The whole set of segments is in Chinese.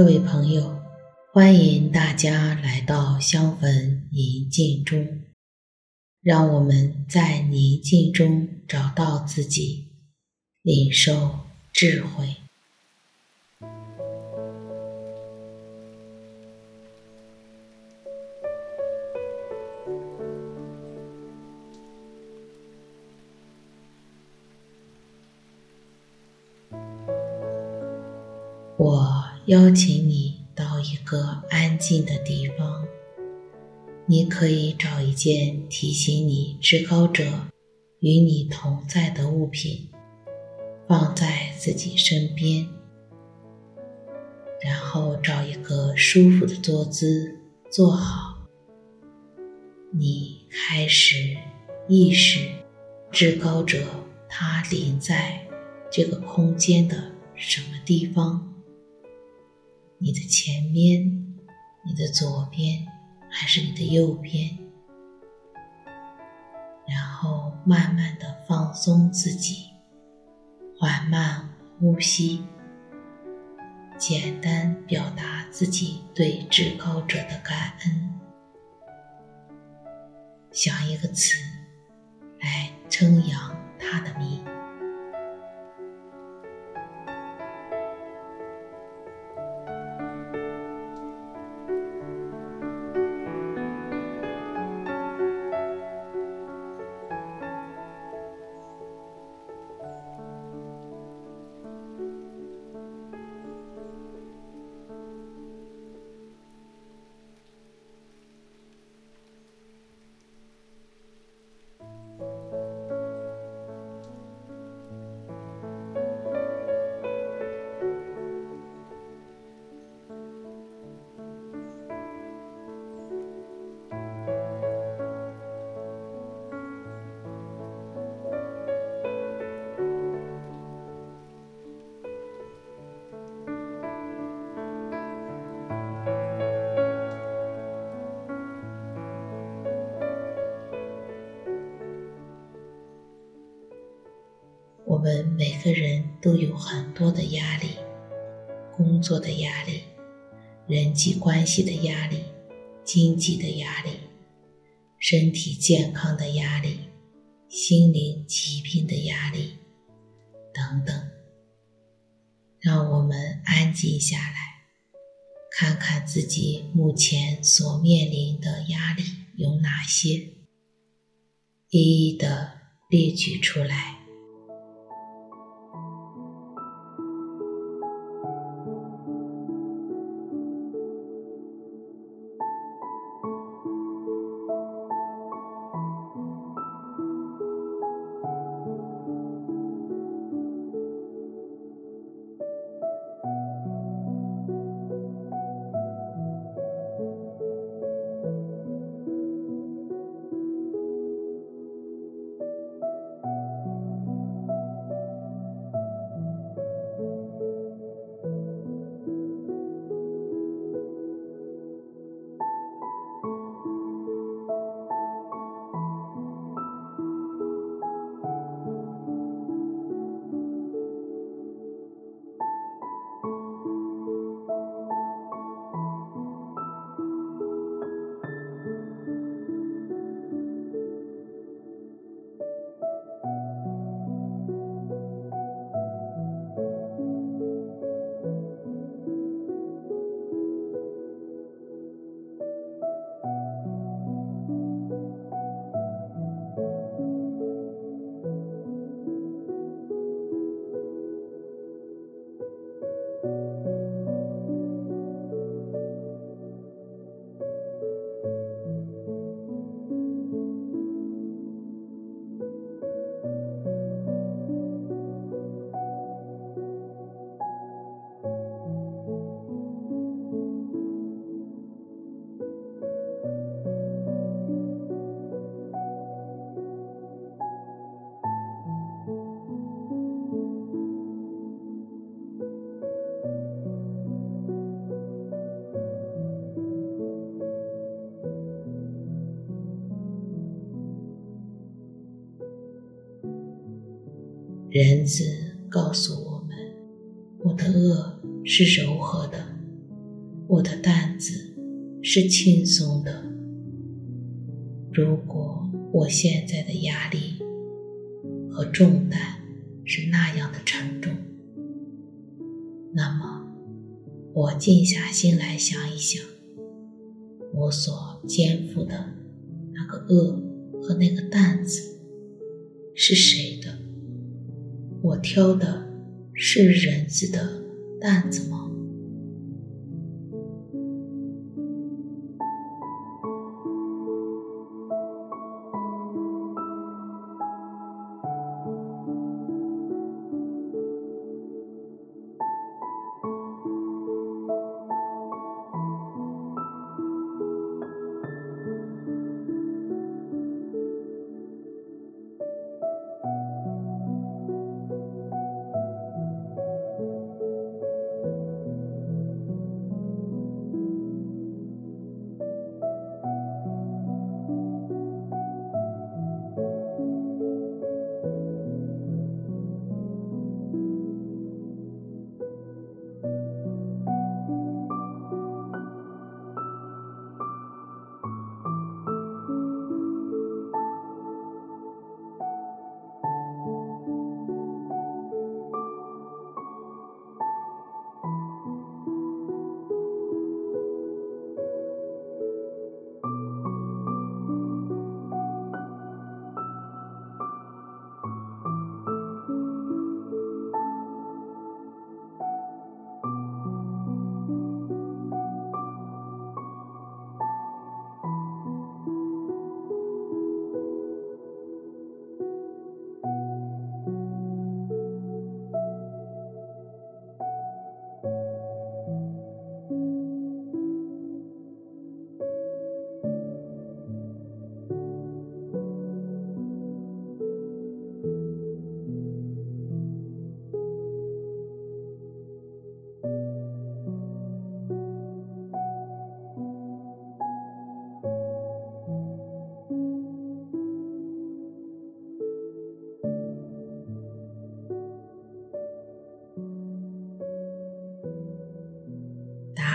各位朋友，欢迎大家来到香焚宁静中，让我们在宁静中找到自己，领受智慧。邀请你到一个安静的地方，你可以找一件提醒你至高者与你同在的物品，放在自己身边，然后找一个舒服的坐姿坐好。你开始意识至高者他临在这个空间的什么地方？你的前面，你的左边，还是你的右边？然后慢慢的放松自己，缓慢呼吸，简单表达自己对至高者的感恩。想一个词来称扬他的名。我们每个人都有很多的压力，工作的压力，人际关系的压力，经济的压力，身体健康的压力，心灵疾病的压力，等等。让我们安静下来，看看自己目前所面临的压力有哪些，一一的列举出来。人子告诉我们：“我的恶是柔和的，我的担子是轻松的。如果我现在的压力和重担是那样的沉重，那么我静下心来想一想，我所肩负的那个恶和那个担子是谁的？我挑的是人字的担子吗？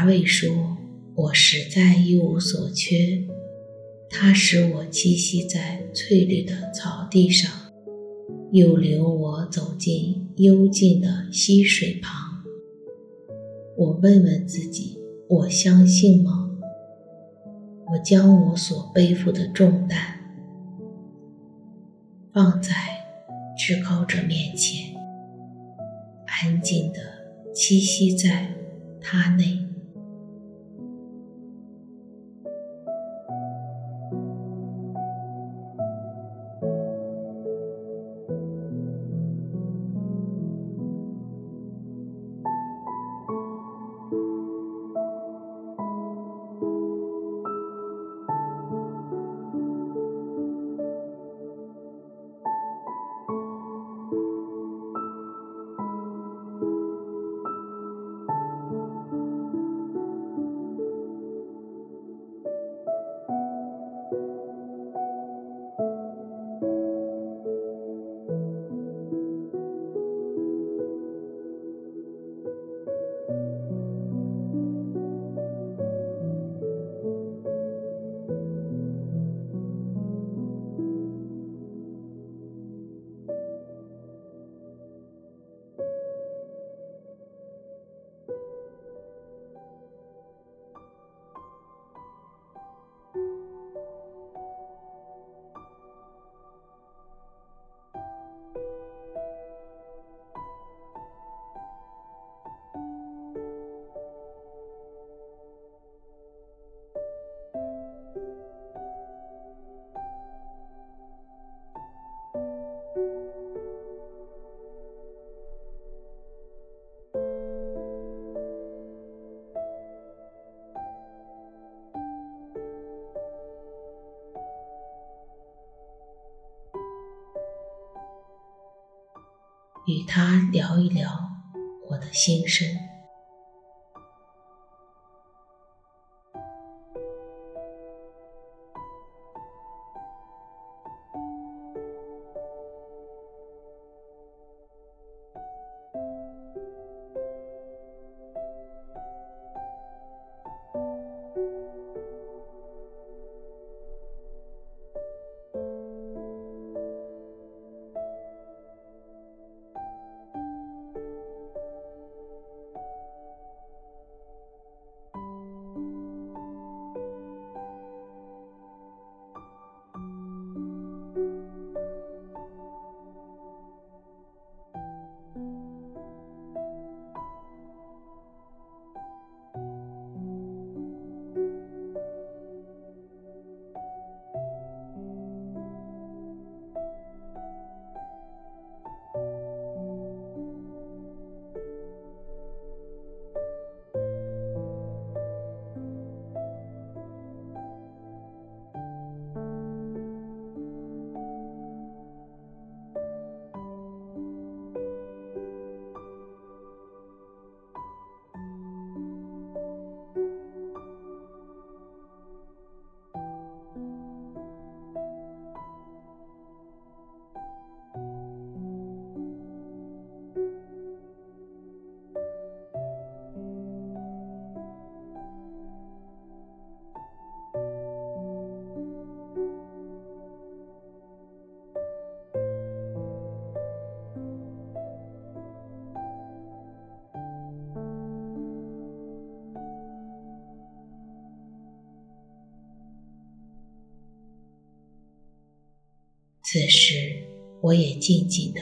未说：“我实在一无所缺，他使我栖息在翠绿的草地上，又领我走进幽静的溪水旁。我问问自己：我相信吗？我将我所背负的重担放在至高者面前，安静地栖息在他内。”与他聊一聊我的心声。此时，我也静静地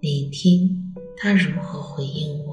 聆听他如何回应我。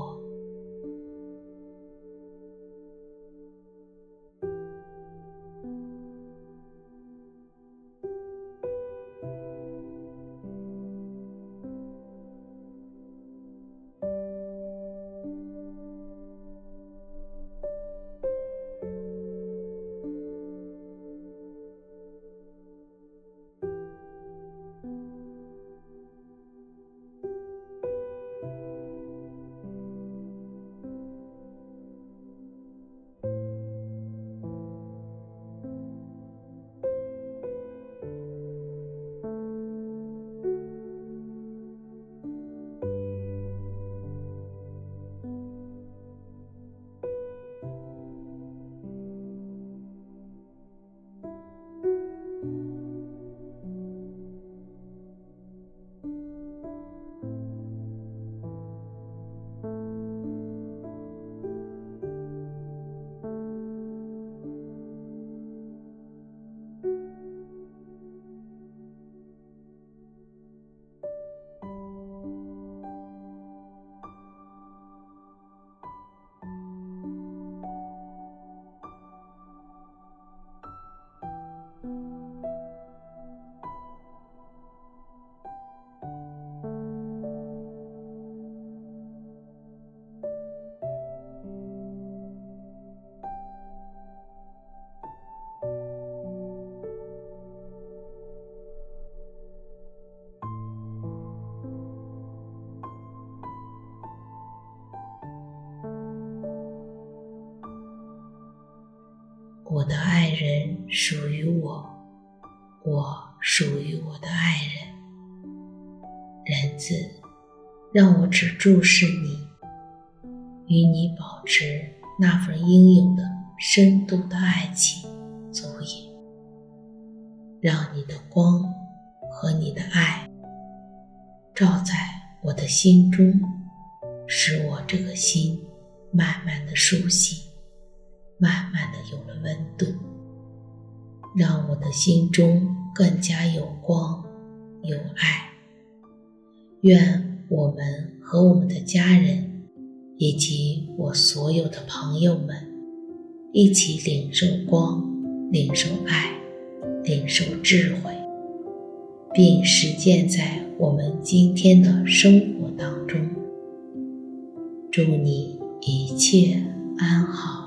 我的爱人属于我，我属于我的爱人。人子，让我只注视你，与你保持那份应有的深度的爱情足矣。让你的光和你的爱照在我的心中，使我这个心慢慢的苏醒。慢慢的有了温度，让我的心中更加有光有爱。愿我们和我们的家人，以及我所有的朋友们，一起领受光，领受爱，领受智慧，并实践在我们今天的生活当中。祝你一切安好。